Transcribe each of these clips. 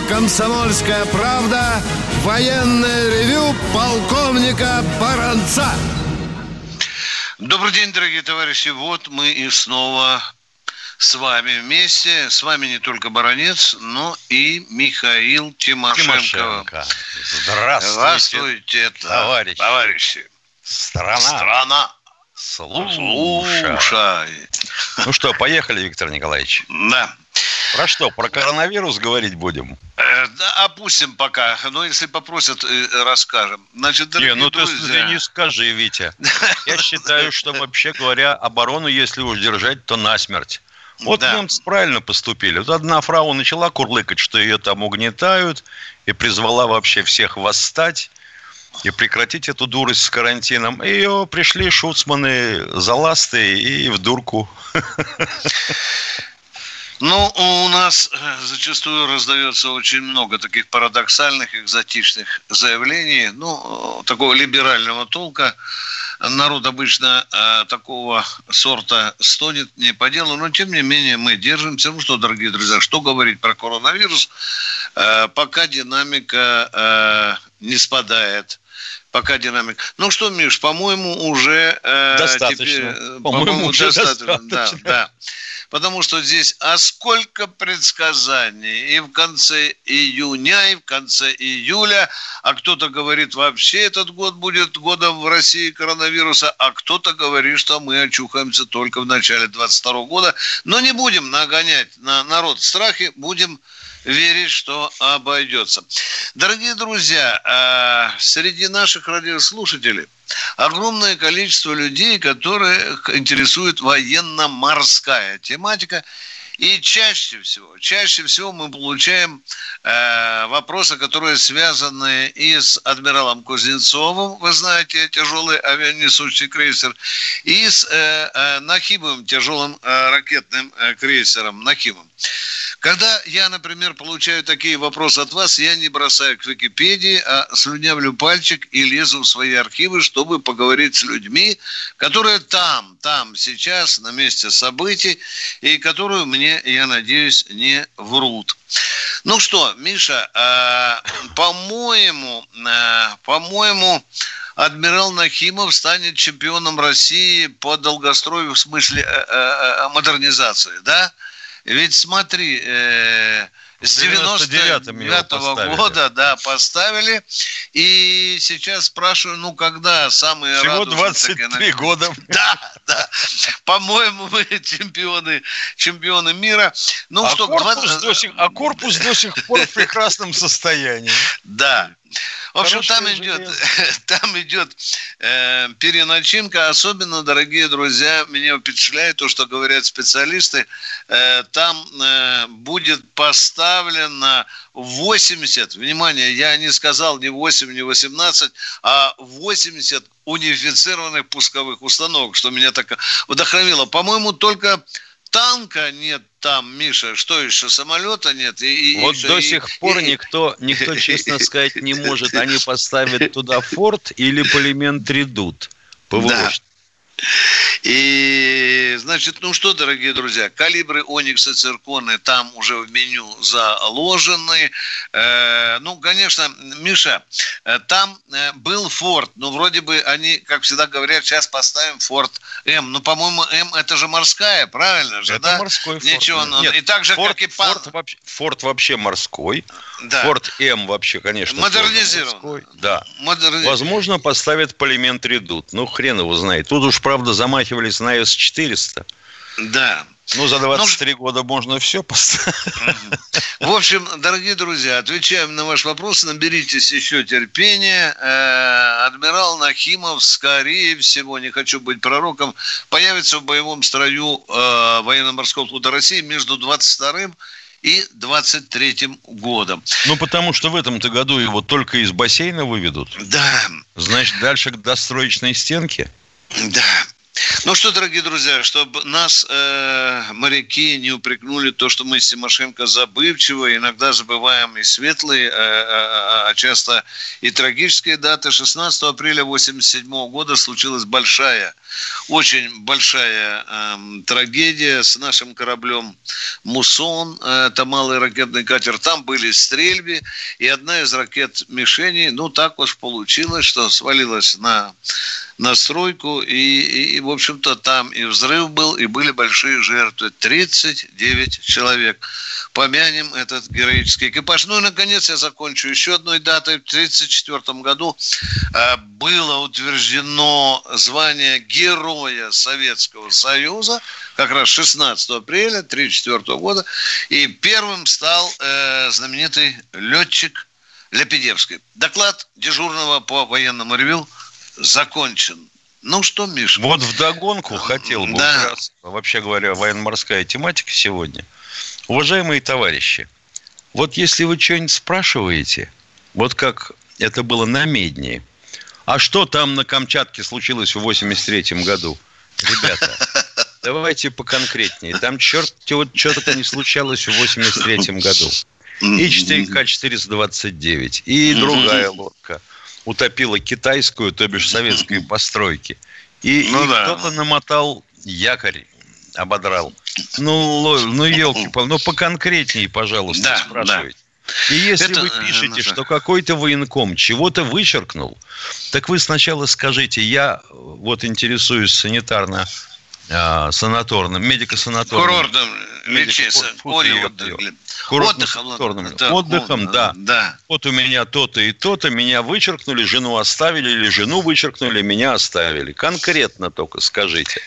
радио «Комсомольская правда» военное ревю полковника Баранца. Добрый день, дорогие товарищи. Вот мы и снова с вами вместе. С вами не только Баранец, но и Михаил Тимошенко. Тимошенко. Здравствуйте, Здравствуйте, товарищи. товарищи. Страна. Страна. Слушай. Слушай. Ну что, поехали, Виктор Николаевич. Да. Про что? Про коронавирус говорить будем? Э, да, опустим пока. Но если попросят, э, расскажем. Значит, Не, ну ты, друзья, ты не скажи, Витя. Я считаю, что вообще говоря, оборону, если уж держать, то насмерть. Вот Да. немцы правильно поступили. Вот одна фрау начала курлыкать, что ее там угнетают, и призвала вообще всех восстать и прекратить эту дурость с карантином. И ее пришли шуцманы за ласты и в дурку. Ну, у нас э, зачастую раздается очень много таких парадоксальных, экзотичных заявлений, ну, э, такого либерального толка. Народ обычно э, такого сорта стонет не по делу, но тем не менее мы держимся. Ну что, дорогие друзья, что говорить про коронавирус, Э, пока динамика э, не спадает. Пока динамика. Ну что, Миш, по-моему, уже э, Достаточно. теперь, э, По-моему, уже достаточно. достаточно. Да, да. Потому что здесь, а сколько предсказаний и в конце июня, и в конце июля, а кто-то говорит, вообще этот год будет годом в России коронавируса, а кто-то говорит, что мы очухаемся только в начале 22 года. Но не будем нагонять на народ страхи, будем верить, что обойдется. Дорогие друзья, э, среди наших радиослушателей огромное количество людей, которые интересует военно-морская тематика. И чаще всего, чаще всего мы получаем э, вопросы, которые связаны и с адмиралом Кузнецовым, вы знаете, тяжелый авианесущий крейсер, и с э, э, Нахимовым, тяжелым э, ракетным э, крейсером Нахимом. Когда я, например, получаю такие вопросы от вас, я не бросаю к Википедии, а слюнявлю пальчик и лезу в свои архивы, чтобы поговорить с людьми, которые там, там, сейчас, на месте событий, и которые мне, я надеюсь, не врут. Ну что, Миша, э, по-моему, э, по-моему, адмирал Нахимов станет чемпионом России по долгострою в смысле э, э, э, модернизации, да? Ведь смотри, э, с В 99-м его 99 поставили. года, да, поставили. И сейчас спрашиваю, ну, когда самые Всего радужные такие 23 года. да, да. По-моему, мы чемпионы, чемпионы мира. Ну а, что, корпус 20 до сих, а корпус до сих пор в прекрасном состоянии. Да. В общем, там идет, там идет э, переначинка. Особенно, дорогие друзья, меня впечатляет то, что говорят специалисты. Э, там э, будет поставлено 80, внимание, я не сказал не 8, не 18, а 80 унифицированных пусковых установок, что меня так вдохновило. По-моему, только танка нет там, Миша, что еще, самолета нет? И, и- Вот и- до и- сих пор и- никто, никто честно сказать не может, они поставят туда форт или полимент редут. ПВО. Да. И, значит, ну что, дорогие друзья, калибры Оникс и Цирконы там уже в меню заложены. Э, ну, конечно, Миша, э, там э, был Форд, но вроде бы они, как всегда говорят, сейчас поставим Форд М. Ну, по-моему, М это же морская, правильно же, Это да? морской. Ничего, ну, Нет, и так же, форт, как и пан... форт, вообще, форт вообще морской. Да. Форт М вообще, конечно, Модернизирован. морской. Да. Модерни- Возможно, поставят полимент редут. Ну, хрен его знает. Тут уж, правда, замахивались на С-400. Да. Ну, за 23 года можно все поставить. В общем, дорогие друзья, отвечаем на ваш вопрос. Наберитесь еще терпения. Э, Адмирал Нахимов, скорее всего, не хочу быть пророком, появится в боевом строю э, военно-морского флота России между 22 и 23 годом. Ну, потому что в этом-то году его только из бассейна выведут. Да, Значит, дальше к достроечной стенке. Да. Ну что, дорогие друзья, чтобы нас э, моряки не упрекнули то, что мы с Тимошенко забывчивы, иногда забываем и светлые, э, э, а часто и трагические даты. 16 апреля 1987 года случилась большая, очень большая э, трагедия с нашим кораблем «Мусон». Э, это малый ракетный катер. Там были стрельбы, и одна из ракет мишени, ну так уж получилось, что свалилась на на стройку, и, и, в общем-то, там и взрыв был, и были большие жертвы. 39 человек. Помянем этот героический экипаж. Ну и, наконец, я закончу еще одной датой. В 1934 году э, было утверждено звание Героя Советского Союза, как раз 16 апреля 1934 года, и первым стал э, знаменитый летчик Лепедевский. Доклад дежурного по военному ревю – закончен. Ну что, Миш? Вот в догонку хотел бы, да. раз, вообще говоря, военно-морская тематика сегодня. Уважаемые товарищи, вот если вы что-нибудь спрашиваете, вот как это было на Медне, а что там на Камчатке случилось в 83 году? Ребята, давайте поконкретнее. Там черт вот что-то не случалось в 83 году. И 4К-429, и другая лодка – утопила китайскую, то бишь советские постройки. И, ну, и да. кто-то намотал якорь, ободрал. Ну, ну елки ну поконкретнее, пожалуйста, да, спрашивайте. Да. И если Это, вы э, пишете, ну, что какой-то военком чего-то вычеркнул, так вы сначала скажите, я вот интересуюсь санитарно а, санаторным, медико-санаторным. Курортом лечиться. Отдыхом, да, отдыхом, да. да. Вот у меня то-то и то-то, меня вычеркнули, жену оставили, или жену вычеркнули, меня оставили. Конкретно только скажите.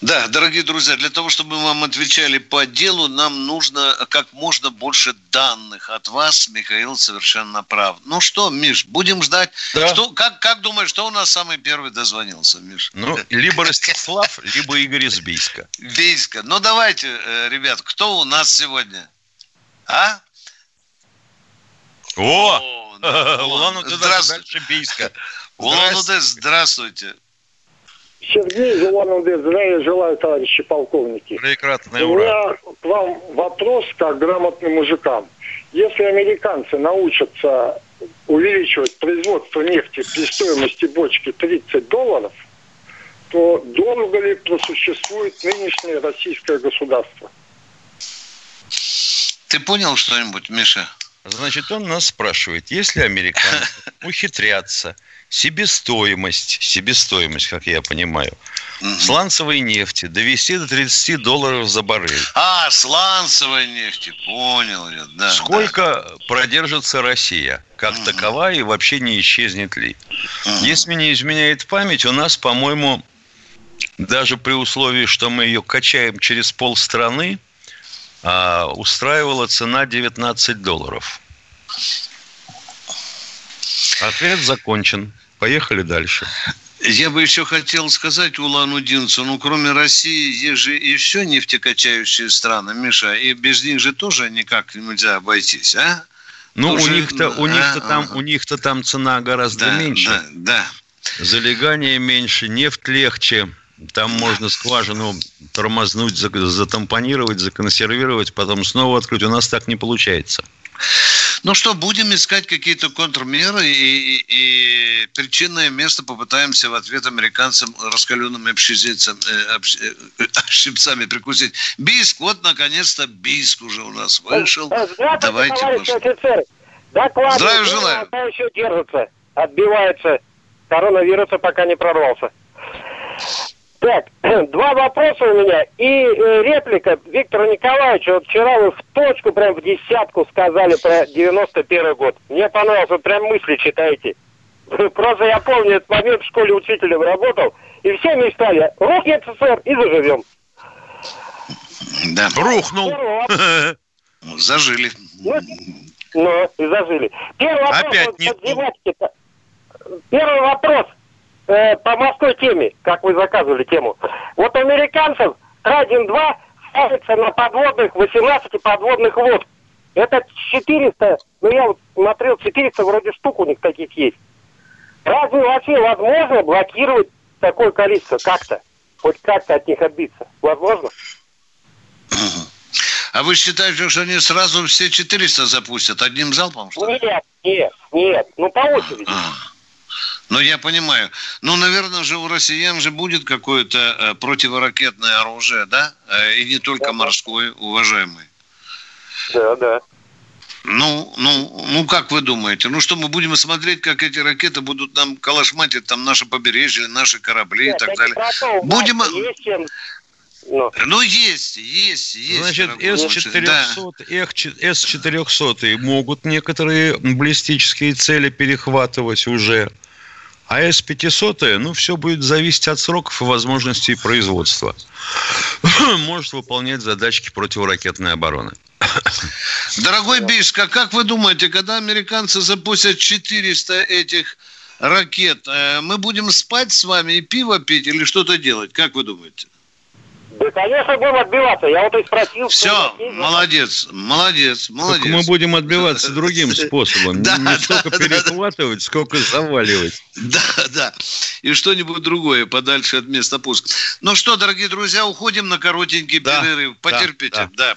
Да, дорогие друзья, для того, чтобы мы вам отвечали по делу, нам нужно как можно больше данных от вас, Михаил совершенно прав. Ну что, Миш, будем ждать. Да. Что, как, как думаешь, что у нас самый первый дозвонился, Миш? Ну, либо Ростислав, либо Игорь из Бийска. Бийска. Ну, давайте, э, ребят, кто у нас сегодня? А? О! Улан-Удэ дальше Бийска. Улан-Удэ, здравствуйте. Сергей Улан-Удэ. Здравия желаю, товарищи полковники. Прекрасный У меня к вам вопрос, как грамотным мужикам. Если американцы научатся увеличивать производство нефти при стоимости бочки 30 долларов, то долго ли просуществует нынешнее российское государство? Ты понял что-нибудь, Миша? Значит, он нас спрашивает, если американцы ухитрятся себестоимость, себестоимость, как я понимаю, угу. сланцевой нефти довести до 30 долларов за баррель. А, сланцевой нефти, понял я, да. Сколько да. продержится Россия, как угу. такова, и вообще не исчезнет ли? Угу. Если не изменяет память, у нас, по-моему, даже при условии, что мы ее качаем через полстраны, а, устраивала цена 19 долларов. Ответ закончен. Поехали дальше. Я бы еще хотел сказать Улан-Удинцу, ну, кроме России, есть же и все нефтекачающие страны, Миша, и без них же тоже никак нельзя обойтись, а? Ну, тоже, у них-то, у них-то а, там, у них-то там цена гораздо да, меньше. Да, да. Залегание меньше, нефть легче. Там можно скважину тормознуть, затампонировать, законсервировать, потом снова открыть. У нас так не получается. Ну что, будем искать какие-то контрмеры и, и, и причинное место попытаемся в ответ американцам раскаленными общезицам, э, общ, э, щипцами прикусить. Биск, вот наконец-то Биск уже у нас вышел. Э, здравствуйте, Давайте товарищи офицеры. Доклад Здравия желаю. еще держится, отбивается. Коронавируса пока не прорвался. Так, два вопроса у меня и э, реплика Виктора Николаевича. Вот вчера вы в точку, прям в десятку сказали про 91 год. Мне понравилось, вот прям мысли читаете. Просто я помню этот момент в школе учителем работал, и все мечтали, рухнет СССР и заживем. Да. Рухнул. Зажили. Ну, ну, и зажили. Первый вопрос, Опять вот, не... Первый вопрос э, по морской теме, как вы заказывали тему. Вот американцев Традин-2 ставится на подводных, 18 подводных вод. Это 400, ну я вот смотрел, 400 вроде штук у них таких есть. Разве вообще возможно блокировать такое количество как-то? Хоть как-то от них отбиться? Возможно? А вы считаете, что они сразу все 400 запустят одним залпом? Что Нет, нет, нет. Ну, по очереди. А. Ну, я понимаю. Ну, наверное же, у россиян же будет какое-то э, противоракетное оружие, да? Э, и не только Да. морское, уважаемый. Да, да. Ну, ну, ну, как вы думаете? Ну, что мы будем смотреть, как эти ракеты будут нам калашматить там наше побережье, наши корабли и Нет, так я не далее? нас Будем- Есть чем... Ну, Ну, есть, есть, есть. Значит, дорогой мой. Да. С-400, С-400 могут некоторые баллистические цели перехватывать уже. А С-500, ну, все будет зависеть от сроков и возможностей производства. Может выполнять задачки противоракетной обороны. Дорогой Бишка, как вы думаете, когда американцы запустят 400 этих ракет, э, мы будем спать с вами и пиво пить или что-то делать? Как вы думаете? Да, конечно, будем отбиваться. Я вот и спросил. Все, молодец, молодец, молодец. Только мы будем отбиваться другим способом. Да, Не да, столько да, да. перехватывать, сколько заваливать. Да, да. И что-нибудь другое подальше от места пуска. Ну что, дорогие друзья, уходим на коротенький Да, перерыв. да, Потерпите. Да.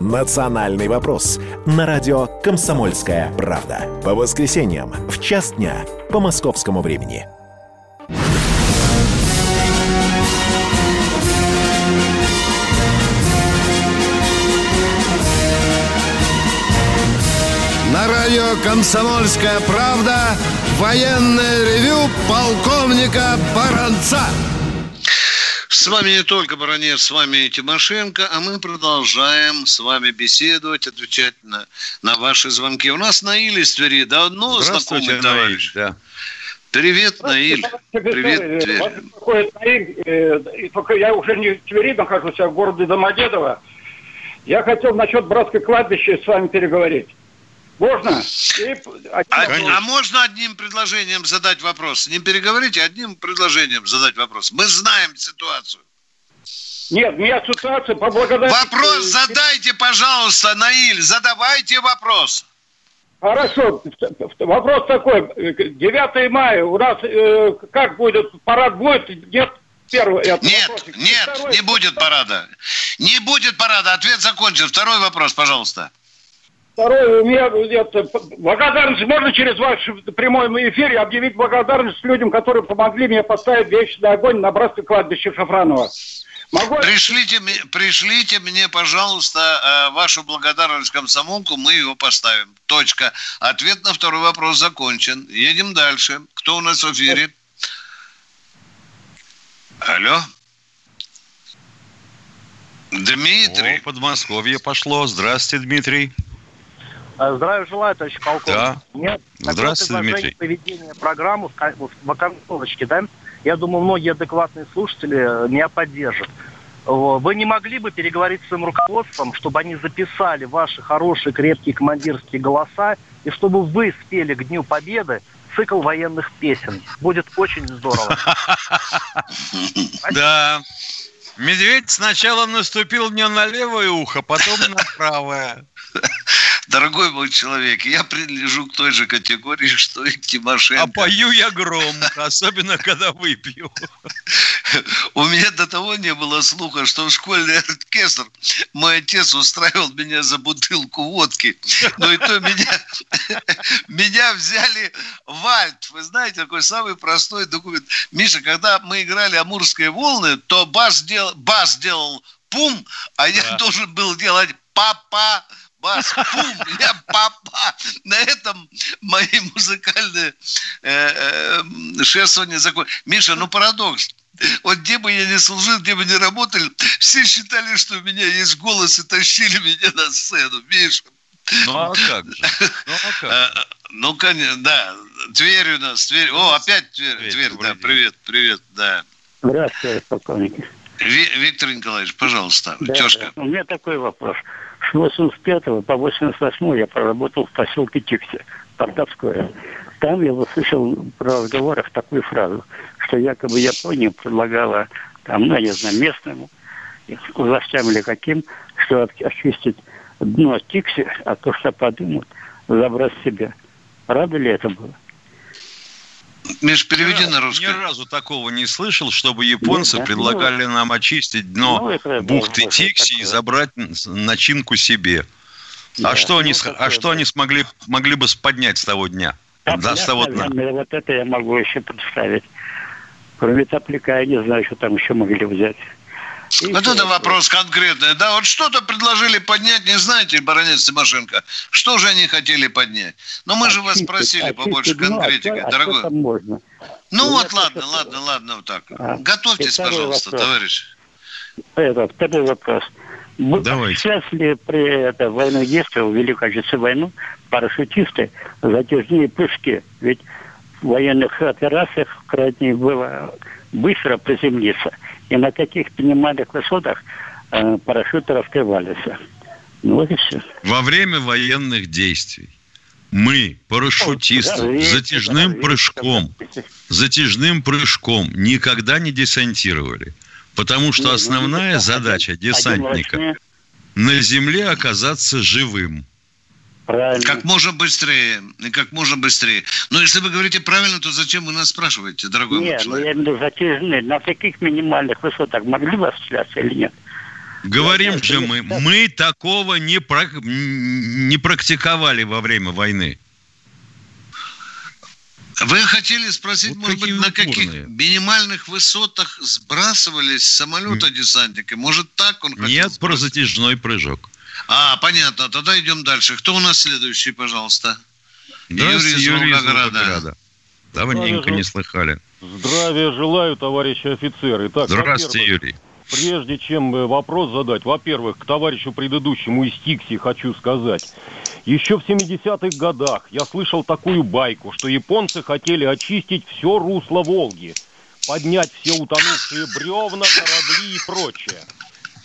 «Национальный вопрос» на радио «Комсомольская правда». По воскресеньям в час дня по московскому времени. На радио «Комсомольская правда» военное ревю полковника Баранца. С вами не только Баранец, с вами и Тимошенко, а мы продолжаем с вами беседовать, отвечать на, на ваши звонки. У нас Наиль из Твери, давно Здравствуйте, знакомый товарищ. Наиль, да. Привет, Наиль. Привет, Вас Тверь. беспокоит Наиль, э, я уже не в Твери нахожусь, а в городе Домодедово. Я хотел насчет братской кладбища с вами переговорить. Можно? И один А, вопрос. а можно одним предложением задать вопрос? Не переговорите, одним предложением задать вопрос. Мы знаем ситуацию. Нет, мне ассоциация по благодарности... Вопрос задайте, пожалуйста, Наиль, задавайте вопрос. Хорошо. Вопрос такой. 9 мая у нас э, как будет? Парад будет? Нет? Первый. Нет, вопросик. И нет, второй. не будет парада. Не будет парада. Ответ закончен. Второй вопрос, пожалуйста. Второе, у меня это, благодарность, можно через ваш прямой эфир объявить благодарность людям, которые помогли мне поставить вечный огонь на братское кладбище Шафранова. Могу? Пришлите, мне- пришлите мне, пожалуйста, э, вашу благодарность комсомолку, мы его поставим. Точка. Ответ на второй вопрос закончен. Едем дальше. Кто у нас в эфире? Алло? Дмитрий. О, Подмосковье пошло. Здравствуйте, Дмитрий. А, Здравия желаю, товарищ полковник. Да. Такое Здравствуйте, Дмитрий. проведения программы в, в оконцовочке, да? Я думаю, многие адекватные слушатели э, меня поддержат. Вы не могли бы переговорить с своим руководством, чтобы они записали ваши хорошие, крепкие командирские голоса, и чтобы вы спели к Дню Победы цикл военных песен. Будет очень здорово. Да. Медведь сначала наступил мне на левое ухо, потом на правое. Дорогой мой человек, я принадлежу к той же категории, что и Тимошенко. А пою я громко, особенно когда выпью. У меня до того не было слуха, что в школьный оркестр мой отец устраивал меня за бутылку водки. Но и то меня, меня взяли в альт. Вы знаете, такой самый простой документ. Миша, когда мы играли «Амурские волны», то бас, дел, бас делал пум, а я Да. должен был делать папа, бас, пум, я папа. На этом мои музыкальные э, э, шествования закончились. Миша, ну парадокс. Вот где бы я ни служил, где бы ни работал, все считали, что у меня есть голос и тащили меня на сцену. Миша. Ну а как же? Ну а как? Э, Ну, конечно, да. Тверь у нас, Тверь. О, опять Тверь. Тверь, Тверь, да, день. привет, привет, да. Здравствуйте, полковник. Виктор Николаевич, пожалуйста, да, тезка. Да. У меня такой вопрос. С 85 по 88 я проработал в поселке Тикси, Полтавское. Там я услышал в разговорах такую фразу, что якобы Япония предлагала там, ну, я знаю, местным властям или каким, что очистить дно Тикси, а то, что подумают, забрать себе. Рада ли это было? Миш, переведи на русский. Ни разу такого не слышал, чтобы японцы Нет, предлагали ну, нам очистить дно ну, бухты да, Тикси и забрать начинку себе. Да, а что, ну, они, а что они смогли могли бы поднять с того дня? А да, с того дна? Вот это я могу еще представить. Кроме топляка, я не знаю, что там еще могли взять. И вот это вопрос конкретный. Да, вот что-то предложили поднять, не знаете, баронец Тимошенко, что же они хотели поднять? Но мы же вас спросили побольше конкретики, а дорогой. А можно? Ну, ну вот, ладно, ладно, ладно, вот так. А, Готовьтесь, пожалуйста, вопрос. товарищ. Это, второй вопрос. Давайте. Сейчас ли при это, военных действиях, в Великой Отечественной войну, парашютисты затяжные прыжки? Ведь в военных операциях крайне было быстро приземлиться – и на каких-то немалых высотах э, парашюты раскрывались. Ну вот и все. Во время военных действий мы, парашютисты, затяжным прыжком, затяжным прыжком никогда не десантировали. Потому что ну, основная задача десантника на земле оказаться живым. Правильно. Как можно быстрее. Как можно быстрее. Но если вы говорите правильно, то зачем вы нас спрашиваете, дорогой нет, мой человек? Нет, ну я затяжные. На каких минимальных высотах могли вас осуществляться или нет? Говорим же мы, так... мы такого не, не практиковали во время войны. Вы хотели спросить, вот может быть, на каких минимальных высотах сбрасывались с самолета десантники? Может, так он хотел Нет, сбросить? про затяжной прыжок. А, понятно. Тогда идем дальше. Кто у нас следующий, пожалуйста? Юрий из Юрий Волгограда. Давненько не слыхали. Здравия желаю, товарищи офицеры. Итак, Здравствуйте, Юрий. Прежде чем э, вопрос задать, во-первых, к товарищу предыдущему из Тикси хочу сказать. Еще в 70-х годах я слышал такую байку, что японцы хотели очистить все русло Волги, поднять все утонувшие бревна, корабли и прочее.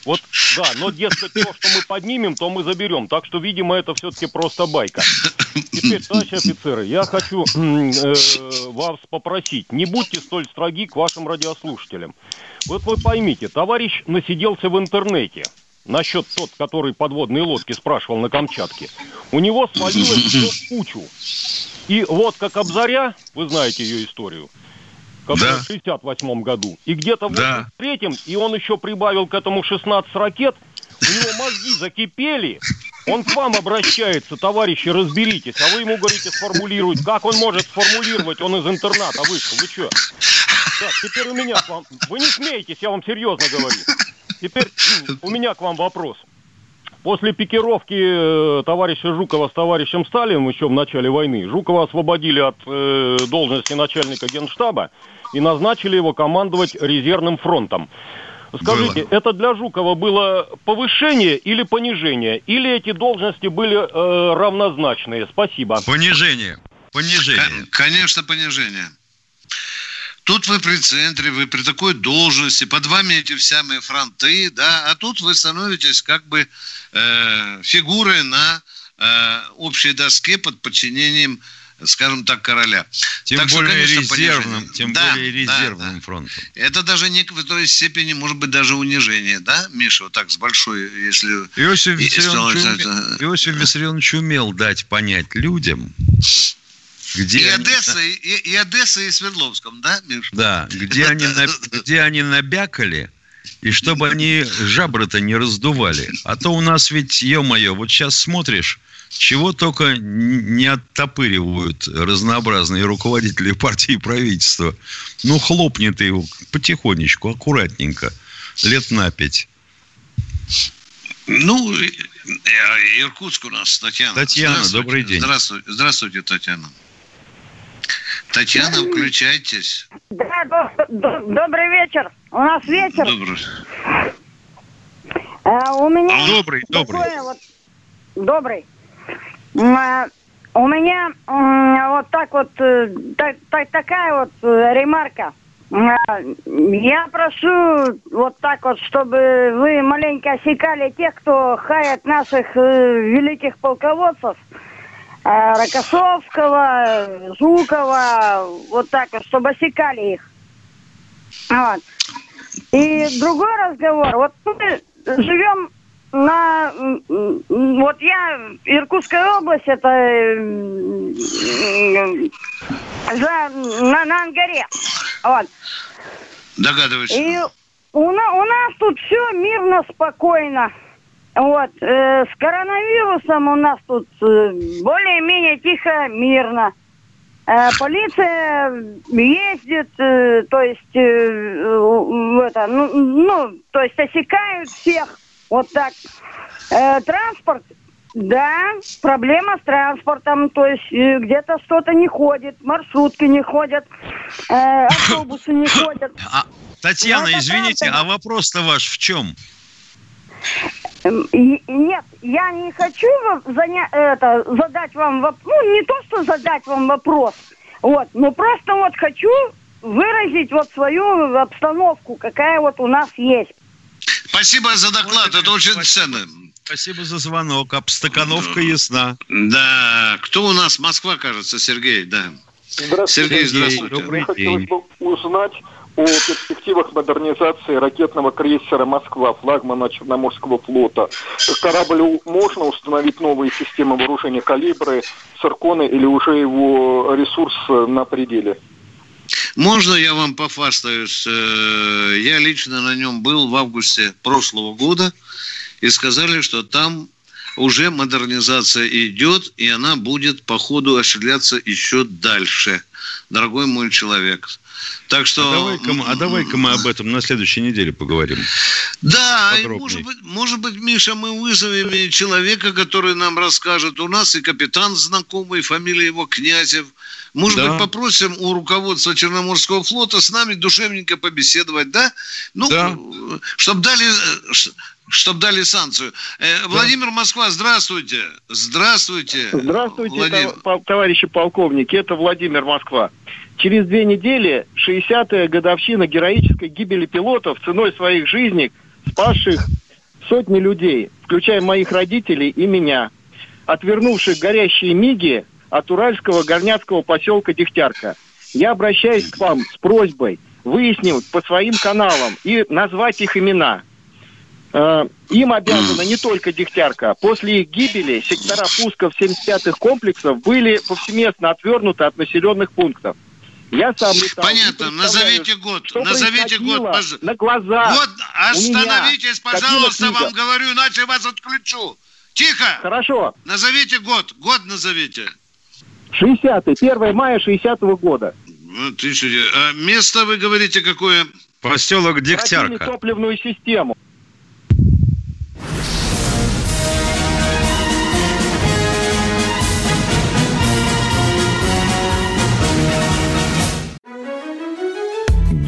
Вот, да, но, дескать, то, что мы поднимем, то мы заберем. Так что, видимо, это все-таки просто байка. Теперь, товарищи офицеры, я хочу э, вас попросить, не будьте столь строги к вашим радиослушателям. Вот вы поймите, товарищ насиделся в интернете насчет тот, который подводные лодки спрашивал на Камчатке. У него свалилось все в кучу. И вот как Обзаря, вы знаете ее историю, который да. в 68 году. И где-то в да. 83-м, и он еще прибавил к этому 16 ракет, у него мозги закипели, он к вам обращается, товарищи, разберитесь, а вы ему говорите сформулировать. Как он может сформулировать? Он из интерната вышел. Вы что? Так, теперь у меня к вам... Вы не смеетесь, я вам серьезно говорю. Теперь у меня к вам вопрос. После пикировки э, товарища Жукова с товарищем Сталиным еще в начале войны, Жукова освободили от э, должности начальника генштаба и назначили его командовать резервным фронтом. Скажите, было. это для Жукова было повышение или понижение? Или эти должности были э, равнозначные? Спасибо. Понижение. Понижение. Конечно, понижение. Тут вы при центре, вы при такой должности, под вами эти самые фронты, да, а тут вы становитесь как бы э, фигурой на э, общей доске под подчинением скажем так, короля. Тем так более что, конечно, резервным, тем да, более резервным да, да. фронтом. Это даже не в той степени, может быть, даже унижение, да, Миша, вот так с большой, если... Иосиф Виссарионович, уме... Иосиф Виссарионович умел дать понять людям, где и, они... Одесса, и, и Одесса, и Свердловском, да, Миша? Да, где они, где они набякали, и чтобы они жабры-то не раздували. А то у нас ведь, ё-моё, вот сейчас смотришь, чего только не оттопыривают разнообразные руководители партии и правительства. Ну, хлопнет его потихонечку, аккуратненько, лет на пять. Ну, э, Иркутск у нас, Татьяна. Татьяна, добрый день. Здравствуйте, здравствуйте, Татьяна. Татьяна, включайтесь. Да, добрый вечер. У нас вечер. Добрый. А, у меня... Добрый, добрый. Вот, добрый. А, у меня вот так вот, э, так, так, такая вот э, ремарка. Я прошу вот так вот, чтобы вы маленько осекали тех, кто хает наших э, великих полководцев, э, Рокоссовского, Жукова, вот так вот, чтобы осекали их. Вот. И другой разговор. Вот мы живем на... Вот я, Иркутская область, это за, на, на Ангаре. Вот. Догадываюсь. И у, на- у нас тут все мирно, спокойно. Вот. э, с коронавирусом у нас тут э, более-менее тихо, мирно. Э, полиция ездит, э, то есть, э, это, ну, ну, то есть осекают всех, вот так. Э, транспорт, да, проблема с транспортом, то есть э, где-то что-то не ходит, маршрутки не ходят, э, автобусы не ходят. Татьяна, Ну, это извините, а вопрос-то ваш в чем? Эм, Нет, я не хочу заня- это, задать вам вопрос. Ну, не то, что задать вам вопрос. Вот, но просто вот хочу выразить вот свою обстановку, какая вот у нас есть. Спасибо за доклад, это очень ценно. Спасибо за звонок. Обстакановка ясна. Да, кто у нас? Москва, кажется, Сергей, да. Сергей, здравствуйте. Мне хотелось бы узнать о перспективах модернизации ракетного крейсера «Москва», флагмана Черноморского флота. Кораблю можно установить новые системы вооружения «Калибры», «Цирконы» или уже его ресурс на пределе? Можно я вам пофастаюсь? Э, Я лично на нем был в августе прошлого года, и сказали, что там уже модернизация идет, и она будет по ходу осуществляться еще дальше, дорогой мой человек. Так что... А давай-ка, мы- а давай-ка мы об этом на следующей неделе поговорим. Да, Подробней. может быть, может быть, Миша, мы вызовем человека, который нам расскажет. У нас и капитан знакомый, фамилия его Князев. Может Да. быть, попросим у руководства Черноморского флота с нами душевненько побеседовать, да? Ну, чтобы дали, чтобы дали санкцию. Э, Владимир Москва, здравствуйте. Здравствуйте. Здравствуйте, Владимир. товарищи полковники. Это Владимир Москва. Через две недели 60-я годовщина героической гибели пилотов ценой своих жизней, спасших сотни людей, включая моих родителей и меня, отвернувших горящие миги от уральского горняцкого поселка Дегтярка. Я обращаюсь к вам с просьбой выяснить по своим каналам и назвать их имена. Э, Им обязана не только Дегтярка. После их гибели сектора пусков 75-х комплексов были повсеместно отвернуты от населенных пунктов. Я сам летал, Понятно. Назовите год. что Назовите год. пож- На глазах. Вот, меня. остановитесь, Картина пожалуйста, вам говорю, иначе вас отключу. Тихо. Хорошо. Назовите год. Год назовите. 60-й, 1 мая 60-го года. А место вы говорите какое? Поселок Пробили топливную систему.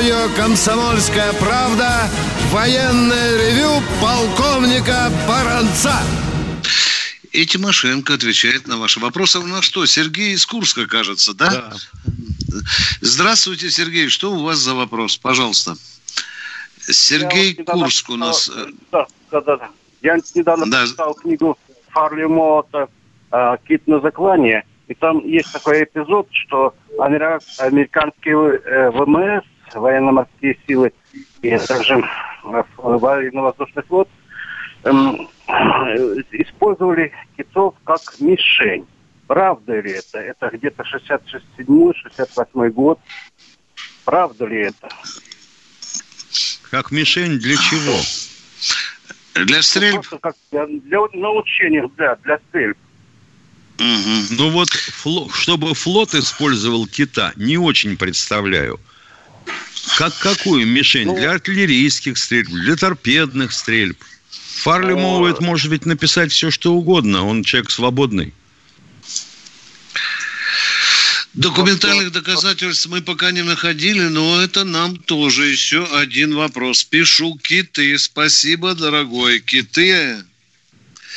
Радио «Комсомольская правда» военное ревю полковника Баранца. И Тимошенко отвечает на ваши вопросы. У нас что, Сергей из Курска, кажется, да? Здравствуйте, Сергей. Что у вас за вопрос? Пожалуйста. Сергей Я Курск у нас. читал- Да, да, да. да. Я недавно прочитал книгу Харли Мота «Кит на заклание». И там есть такой эпизод, что американские э, ВМС, военно-морские силы и также э, военно-воздушный флот эм, э, использовали китов как мишень. Правда ли это? Это где-то 67-68 год. Правда ли это? Как мишень для чего? Для стрельб? Как для, для научения, да, для стрельб. Ну вот, фло- чтобы флот использовал кита, не очень представляю. Как какую мишень? Для артиллерийских стрельб, для торпедных стрельб. Фарли Моуэт может ведь написать все, что угодно. Он человек свободный. Документальных доказательств мы пока не находили, но это нам тоже еще один вопрос. Пишу киты. Спасибо, дорогой. Киты.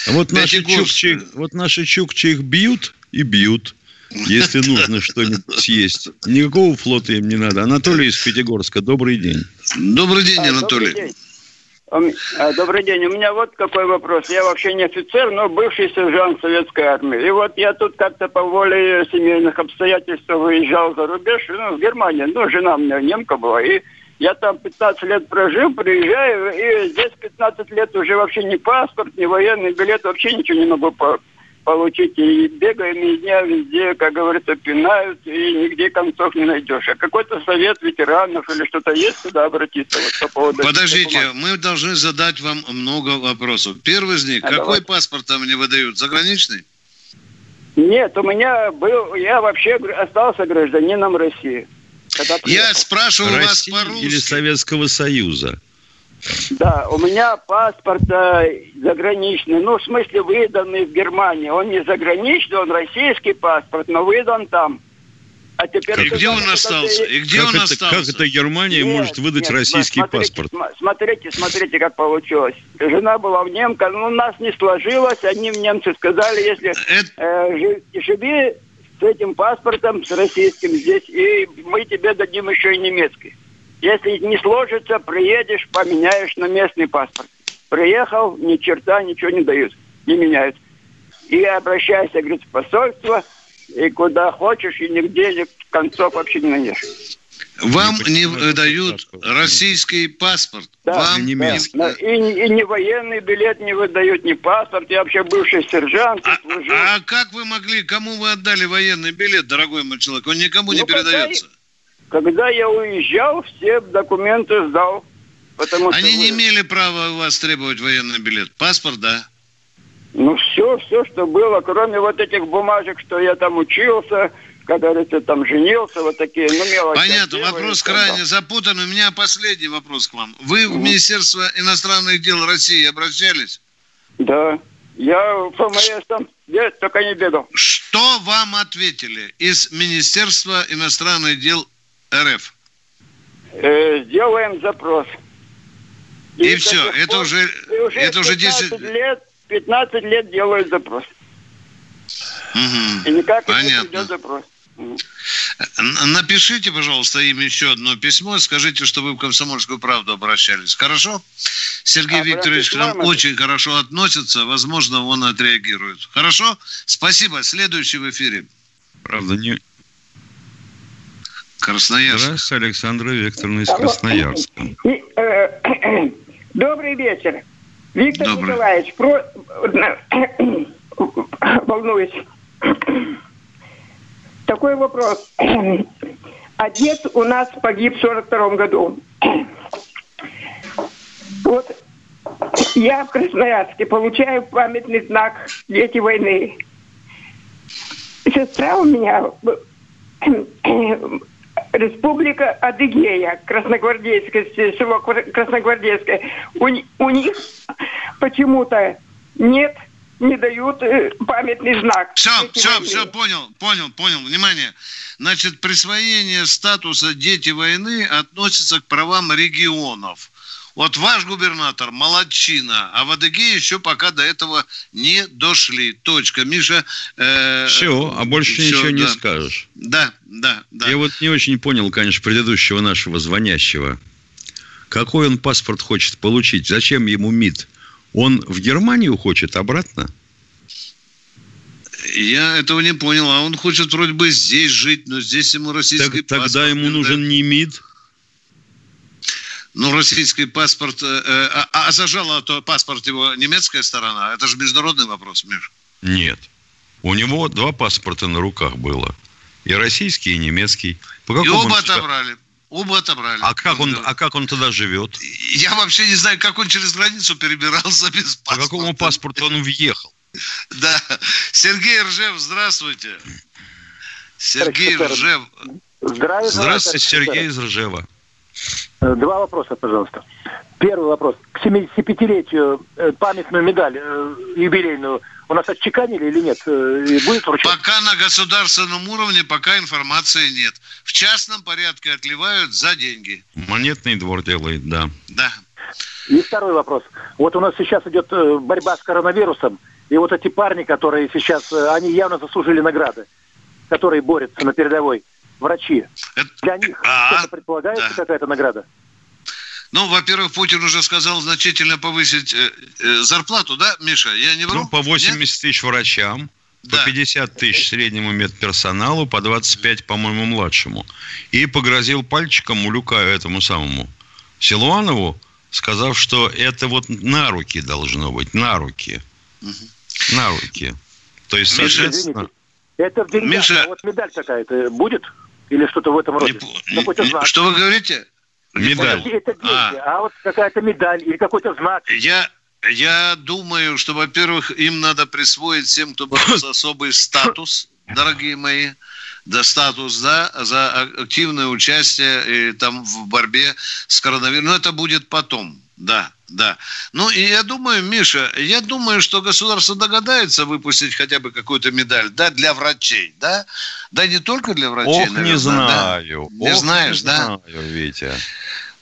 А вот наши, чукчи, вот наши чукчи их бьют и бьют, если нужно что-нибудь съесть. Никакого флота им не надо. Анатолий из Пятигорска, добрый день. Добрый день, А, Анатолий. Добрый день. У м- а, Добрый день. У меня вот какой вопрос. Я вообще не офицер, но бывший сержант советской армии. И вот я тут как-то по воле семейных обстоятельств выезжал за рубеж, ну, в Германию. Ну, жена у меня немка была. И я там 15 лет прожил, приезжаю, и здесь 15 лет уже вообще ни паспорт, ни военный билет, вообще ничего не могу по- получить. И бегаем и дня везде, как говорится, пинают, и нигде концов не найдешь. А какой-то совет ветеранов или что-то есть куда обратиться вот, по поводу... Подождите, мы должны задать вам много вопросов. Первый из них, А, какой давайте. паспорт там не выдают? Заграничный? Нет, у меня был, я вообще остался гражданином России. Когда Я приехал. спрашиваю вас по-русски. или Советского Союза? Да, у меня паспорт э, заграничный, ну, в смысле, выданный в Германии. Он не заграничный, он российский паспорт, но выдан там. А теперь... И где он остался? это- И где как, он это, остался? как это Германия Нет, может выдать нет, российский смотрите, паспорт? см- Смотрите, смотрите, как получилось. Жена была в немка, ну, у нас не сложилось. Они немцы сказали, если э, жи- живи с этим паспортом, с российским здесь, и мы тебе дадим еще и немецкий. Если не сложится, приедешь, поменяешь на местный паспорт. Приехал, ни черта, ничего не дают, не меняют. И обращайся, говорит, в посольство, и куда хочешь, и нигде ни концов вообще не найдешь. Вам не выдают российский паспорт. Да, Вам да, да. И, не- и не военный билет не выдают, ни паспорт. Я вообще бывший сержант. и служил. А как вы могли, кому вы отдали военный билет, дорогой мой человек? Он никому не Ну, когда передается. Когда я уезжал, все документы сдал. Потому что Они не вы- имели права у вас требовать военный билет. Паспорт, да. Ну, все, все, что было, кроме вот этих бумажек, что я там учился, когда говорится, там женился, вот такие, ну, мелочи. Понятно, вопрос там, крайне запутанный. У меня последний вопрос к вам. Вы в Министерство иностранных дел России обращались? Да. Я ФМС там, я только не бегал. Что вам ответили из Министерства иностранных дел РФ? Э, сделаем запрос. И, до все, это пор- уже, и уже это уже 10... 15 лет, 15 лет делают запрос. Мгм. И никак не Понятно. идет запрос. Напишите, пожалуйста, им еще одно письмо, скажите, что вы в «Комсомольскую правду» обращались. Хорошо? Сергей А, Викторович к нам очень хорошо относится, возможно, он отреагирует. Хорошо? Спасибо. Следующий в эфире. Правда, не... Красноярск. Здравствуйте, Александра Викторовна из. Красноярска. Э, Добрый вечер. Виктор Добрый. Николаевич, про... волнуюсь. Такой вопрос. Отец у нас погиб в 42 году. Вот я в Красноярске получаю памятный знак «Дети войны». Сестра у меня Республика Адыгея, Красногвардейское, с- село Кра- Красногвардейское. У, у них почему-то нет, не дают э, памятный знак. Все, все, войны. все, понял, понял, понял. Внимание. Значит, присвоение статуса «Дети войны» относится к правам регионов. Вот ваш губернатор молодчина, а в Адыгее еще пока до этого не дошли. Точка. Миша... э, Все, а больше всё, ничего не да. скажешь. Да, да, да. Я вот не очень понял, конечно, предыдущего нашего звонящего. Какой он паспорт хочет получить? Зачем ему МИД? Он в Германию хочет обратно? Я этого не понял. А он хочет вроде бы здесь жить, но здесь ему российский Так- тогда паспорт ему не нужен не МИД. Ну, российский паспорт... э, э, а, а зажала то паспорт его немецкая сторона. Это же международный вопрос, Миш. Нет. У него два паспорта на руках было. И российский, и немецкий. По И оба он отобрали. Оба отобрали. А как он, а как он тогда живет? Я вообще не знаю, как он через границу перебирался без По паспорта. какому паспорту он въехал? Да. Сергей Ржев, здравствуйте. Сергей Ржев. Здравствуйте, Сергей из Ржева. Э, два вопроса, пожалуйста. Первый вопрос. К 75-летию э, памятную медаль э, юбилейную у нас отчеканили или нет? Будет вручать? Пока на государственном уровне, пока информации нет. В частном порядке отливают за деньги. Монетный двор делает, да. Да. И второй вопрос. Вот у нас сейчас идет борьба с коронавирусом. И вот эти парни, которые сейчас, они явно заслужили награды, которые борются на передовой врачи. Это... Для них а, что-то предполагается да. какая-то награда? Ну, во-первых, Путин уже сказал значительно повысить э, э, зарплату, да, Миша? Я не вру? Ну, по 80 Нет? тысяч врачам, да. по 50 тысяч среднему медперсоналу, по 25, по-моему, младшему. И погрозил пальчиком Улюкаю этому самому Силуанову, сказав, что это вот на руки должно быть, на руки. Угу. На руки. То есть, Миша, соответственно... Это в деньгах, Миша... а вот медаль какая-то будет? Или что-то в этом роде? Не, не, что вы говорите? Медаль. Это деньги, а. а вот какая-то медаль или какой-то знак. Я, я думаю, что, во-первых, им надо присвоить всем, кто боролся особый статус, дорогие мои, да, статус, да, за активное участие и, там в борьбе с коронавирусом. Но это будет потом, да. Да. Ну, и я думаю, Миша, я думаю, что государство догадается выпустить хотя бы какую-то медаль, да, для врачей, да? Да не только для врачей, Ох, наверное, не знаю. Да? Не Ох, знаешь, не да? Знаю, Витя.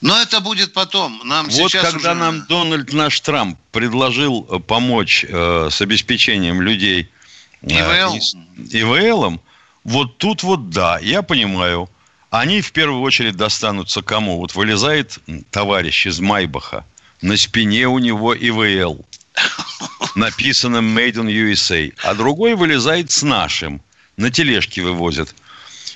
Но это будет потом. Нам вот сейчас когда уже... нам Дональд наш Трамп предложил э, помочь э, с обеспечением людей э, ИВЛ. ИВЛом, вот тут вот да, я понимаю. Они в первую очередь достанутся кому? Вот вылезает товарищ из Майбаха, на спине у него ИВЛ. Написано Made in USA. А другой вылезает с нашим. На тележке вывозят.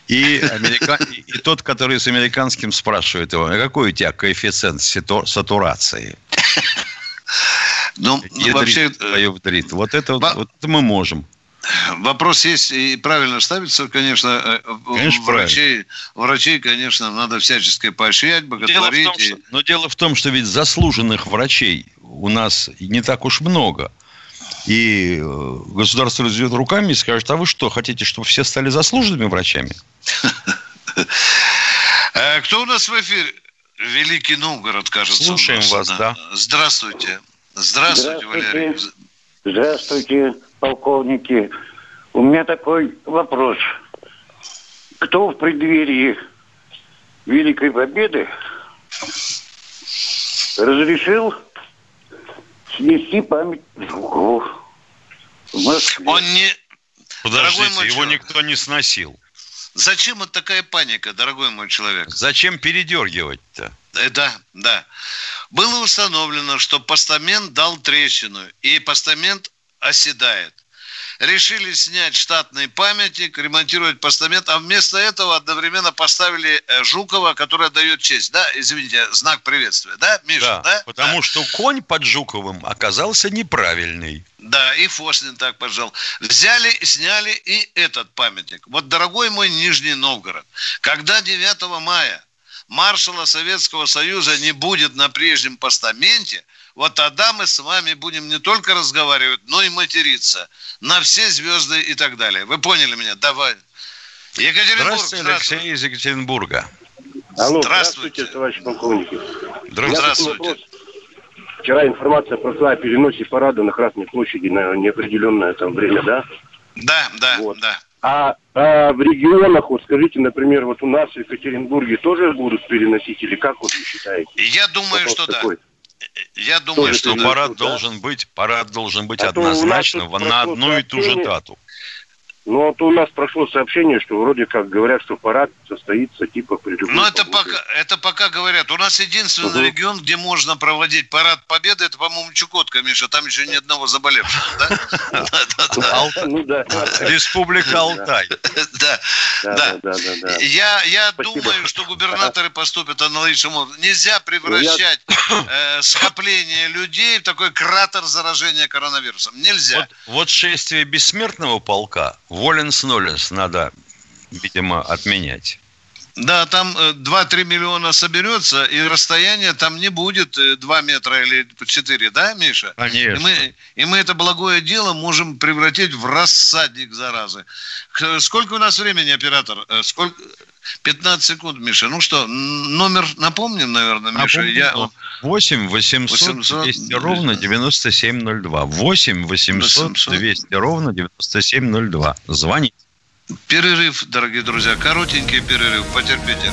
И, америка... и тот, который с американским спрашивает его, а какой у тебя коэффициент сатурации? Ну, Ядрит, вообще... Вдрит. Вот это, Ба... вот это мы можем. Вопрос есть и правильно ставится, конечно. Э, конечно врачей, врачей, конечно, надо всячески поощрять, боготворить. Дело том, что, но дело в том, что ведь заслуженных врачей у нас не так уж много. И э, государство разведет руками и скажет, а вы что, хотите, чтобы все стали заслуженными врачами? Э, кто у нас в эфире? Великий Новгород, кажется. Слушаем вас, да. Здравствуйте. Здравствуйте, Валерий. Здравствуйте полковники. У меня такой вопрос. Кто в преддверии Великой Победы разрешил снести память Жукову? Он не... Подождите, его никто не сносил. Зачем вот такая паника, дорогой мой человек? Зачем передергивать-то? Э, да, да. Было установлено, что постамент дал трещину, и постамент оседает. Решили снять штатный памятник, ремонтировать постамент, а вместо этого одновременно поставили э, Жукова, который дает честь. Да, извините, знак приветствия. Да, Миша, да? да? Потому да. что конь под Жуковым оказался неправильный. Да, и Фоснин так пожал. Взяли, сняли и этот памятник. Вот, дорогой мой Нижний Новгород, когда 9 мая маршала Советского Союза не будет на прежнем постаменте – вот тогда мы с вами будем не только разговаривать, но и материться на все звезды и так далее. Вы поняли меня? Давай. Екатеринбург, здравствуйте, здравствуйте. Алексей из Екатеринбурга. Алло, здравствуйте, здравствуйте товарищ полковник. Здравствуйте. Вчера информация прошла о переносе парада на Красной площади на неопределенное там время, да? Да, да, вот. да. А, а в регионах, вот скажите, например, вот у нас в Екатеринбурге тоже будут переносить или как вот вы считаете? Я думаю, Вопрос что такой? да. Я думаю, что парад должен быть, парад должен быть а однозначно на одну и ту же дату. Ну, вот у нас прошло сообщение, что вроде как говорят, что парад состоится типа при любой Ну, это пока, это пока говорят. У нас единственный угу. регион, где можно проводить парад победы, это, по-моему, Чукотка, Миша. Там еще ни одного заболевшего, ну да? Республика Алтай. Да, да. Я думаю, что губернаторы поступят аналогичным образом. Нельзя превращать э, скопление людей в такой кратер заражения коронавирусом. Нельзя. Вот шествие бессмертного полка Воленс-Ноленс надо, видимо, отменять. Да, там 2-3 миллиона соберется, и расстояние там не будет 2 метра или 4, да, Миша? Конечно. И мы, и мы это благое дело можем превратить в рассадник заразы. Сколько у нас времени, оператор? Сколько? 15 секунд, Миша. Ну что, номер напомним, наверное, Миша? Напомню, Я... 8 800, 800 200 ровно 9702. 8 800, 800 200 ровно 9702. Звоните. Перерыв, дорогие друзья, коротенький перерыв, потерпите.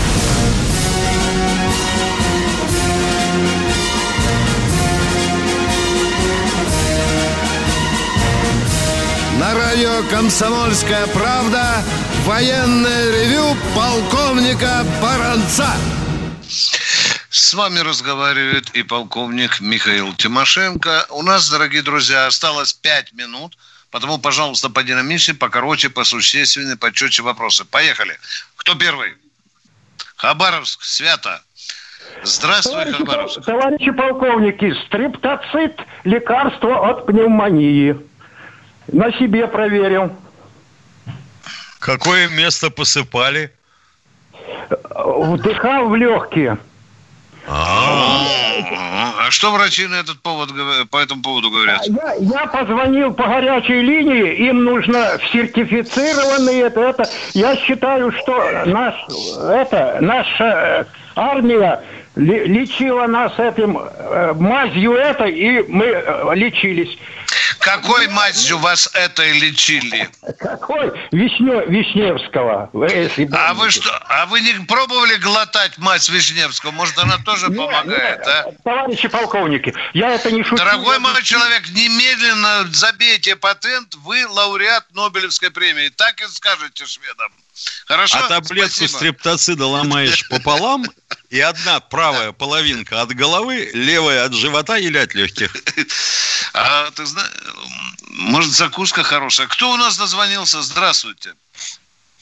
Радио «Комсомольская правда» военное ревю полковника Баранца. С вами разговаривает и полковник Михаил Тимошенко. У нас, дорогие друзья, осталось пять минут. Потому, пожалуйста, подинамичнее, покороче, посущественнее, почетче вопросы. Поехали. Кто первый? Хабаровск, Свято. Здравствуй, товарищи, Хабаровск. Товарищи полковники, стриптоцит – лекарство от пневмонии. На себе проверил. Какое место посыпали? Вдыхал в легкие. А что врачи на этот повод по этому поводу говорят? Я, я позвонил по горячей линии, им нужно сертифицированные это, это. Я считаю, что наш, это, наша э, армия лечила нас этим э, мазью это, и мы э, лечились. Какой мазью вас это лечили? Какой? Вишнё, Вишневского. Если А вы что, а вы не пробовали глотать мазь Вишневского? Может, она тоже помогает, а? Товарищи полковники, я это не шучу. Дорогой мой человек, немедленно забейте патент, вы лауреат Нобелевской премии. Так и скажете шведам. Хорошо? А таблетку Спасибо. стриптоцида ломаешь пополам, и одна правая половинка от головы, левая от живота или от легких. А ты знаешь, может, закуска хорошая. Кто у нас дозвонился? Здравствуйте.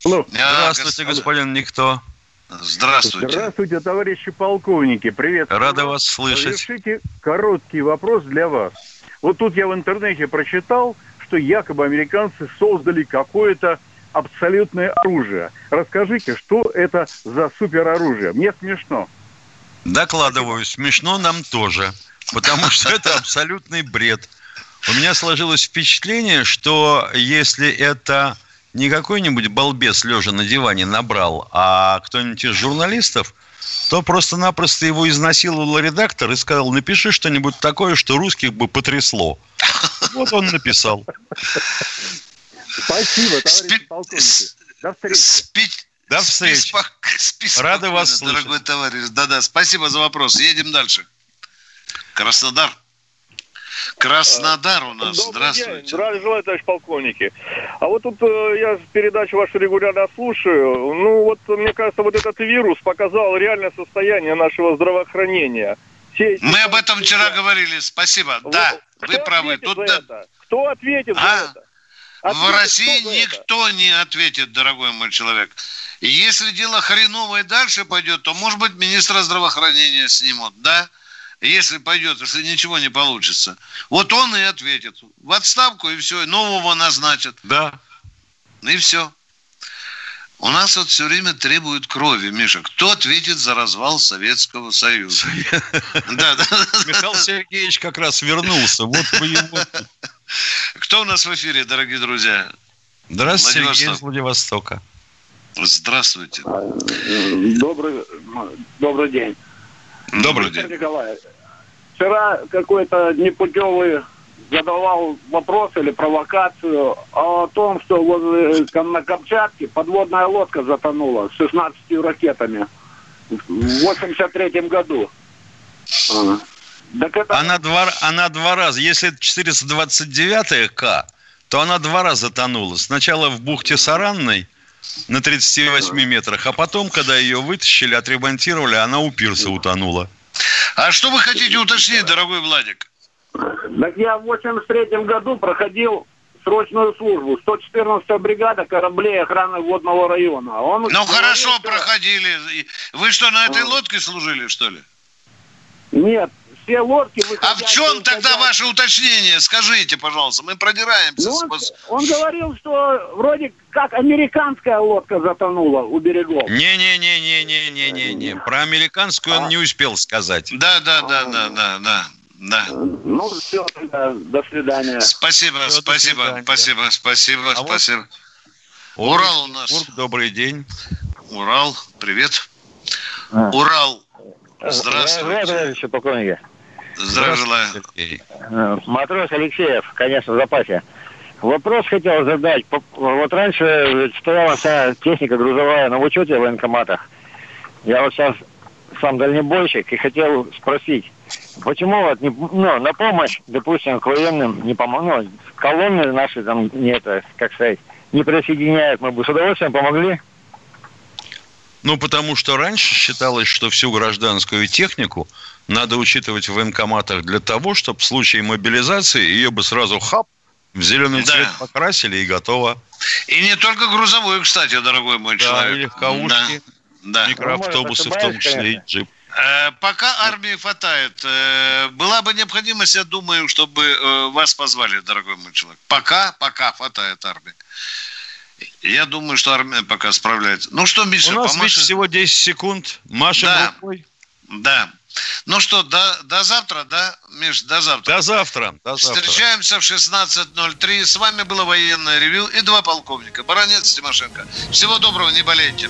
А, Здравствуйте, господин Никто. Здравствуйте. Здравствуйте, товарищи полковники. Привет. Рада вас слышать. Разрешите короткий вопрос для вас. Вот тут я в интернете прочитал, что якобы американцы создали какое-то абсолютное оружие. Расскажите, что это за супероружие? Мне смешно. Докладываю, смешно нам тоже, потому что это абсолютный бред. У меня сложилось впечатление, что если это не какой-нибудь балбес лежа на диване набрал, а кто-нибудь из журналистов, то просто-напросто его изнасиловал редактор и сказал, напиши что-нибудь такое, что русских бы потрясло. Вот он написал. Спасибо, товарищи полковники. До встречи. До встречи. Спи, спок- спи Рады вас слышать. Дорогой товарищ. Да-да, спасибо за вопрос. Едем дальше. Краснодар. Краснодар у нас. Добрый Здравствуйте. день. Здравия желаю, товарищ полковники. А вот тут э, я передачу вашу регулярно слушаю. Ну вот, мне кажется, вот этот вирус показал реальное состояние нашего здравоохранения. Все эти- Мы об этом вчера говорили. Спасибо. Да, вы Кто правы. ответит Тут да- это? Кто ответит А? за это? В Ответит России кто за это? никто не ответит, дорогой мой человек. И если дело хреново и дальше пойдет, то, может быть, министра здравоохранения снимут, да? Если пойдет, если ничего не получится. Вот он и ответит. В отставку и все, нового назначат. Да. И все. У нас вот все время требуют крови, Миша. Кто ответит за развал Советского Союза? Да, да. Михаил Сергеевич как раз вернулся. Вот бы его... Кто у нас в эфире, дорогие друзья? Здравствуйте, Сергей Владивосток. из Владивостока. Здравствуйте. Добрый, добрый день. Добрый день. Николаевич, вчера какой-то непутевый задавал вопрос или провокацию о том, что возле Кам- на Камчатке подводная лодка затонула с 16 ракетами в 83 году. Так это... Она два, она два раза. Если это 429 К, то она два раза тонула. Сначала в бухте Саранной на 38 метрах, а потом, когда ее вытащили, отремонтировали, она у пирса утонула. А что вы хотите уточнить, дорогой Владик? Так я в 83 году проходил срочную службу. 114-я бригада кораблей охраны водного района. Он ну хорошо, что... проходили. Вы что, на этой а. лодке служили, что ли? Нет, все лодки... А в чем выходят... тогда ваше уточнение? Скажите, пожалуйста, мы продираемся. Ну, он, он говорил, что вроде как американская лодка затонула у берегов. Не-не-не-не-не-не-не-не. Про американскую а? он не успел сказать. Да, да. Ну, все, тогда, до свидания. Спасибо, все, спасибо, свидания. спасибо, спасибо, а спасибо. Вот Урал у нас. Урк, добрый день. Урал, привет. А. Урал, здравствуйте. Здравствуйте, полковники. Здравия желаю. Э, матрос Алексеев, конечно, в запасе. Вопрос хотел задать. Вот раньше стояла вся техника грузовая на учете в военкоматах. Я вот сейчас сам дальнобойщик и хотел спросить, почему вот не, ну, на помощь, допустим, к военным не помог, ну, колонны наши там не это, как сказать, не присоединяют, мы бы с удовольствием помогли. Ну, потому что раньше считалось, что всю гражданскую технику надо учитывать в военкоматах для того, чтобы в случае мобилизации ее бы сразу хап в зеленый да. цвет покрасили и готово. И не только грузовую, кстати, дорогой мой да, человек. и легковушки, да. Микроавтобусы, в том числе и джип. Э, пока армии хватает, э, была бы необходимость, я думаю, чтобы э, вас позвали, дорогой мой человек. Пока, пока хватает армии. Я думаю, что армия пока справляется. Ну что, Миша, У нас помашешь? всего 10 секунд. Машем да. рукой. Да. Ну что, до, до завтра, да, Миш, до завтра. До завтра. До завтра. Встречаемся в 16.03. С вами было военное ревю и два полковника. Баранец Тимошенко. Всего доброго, не болейте.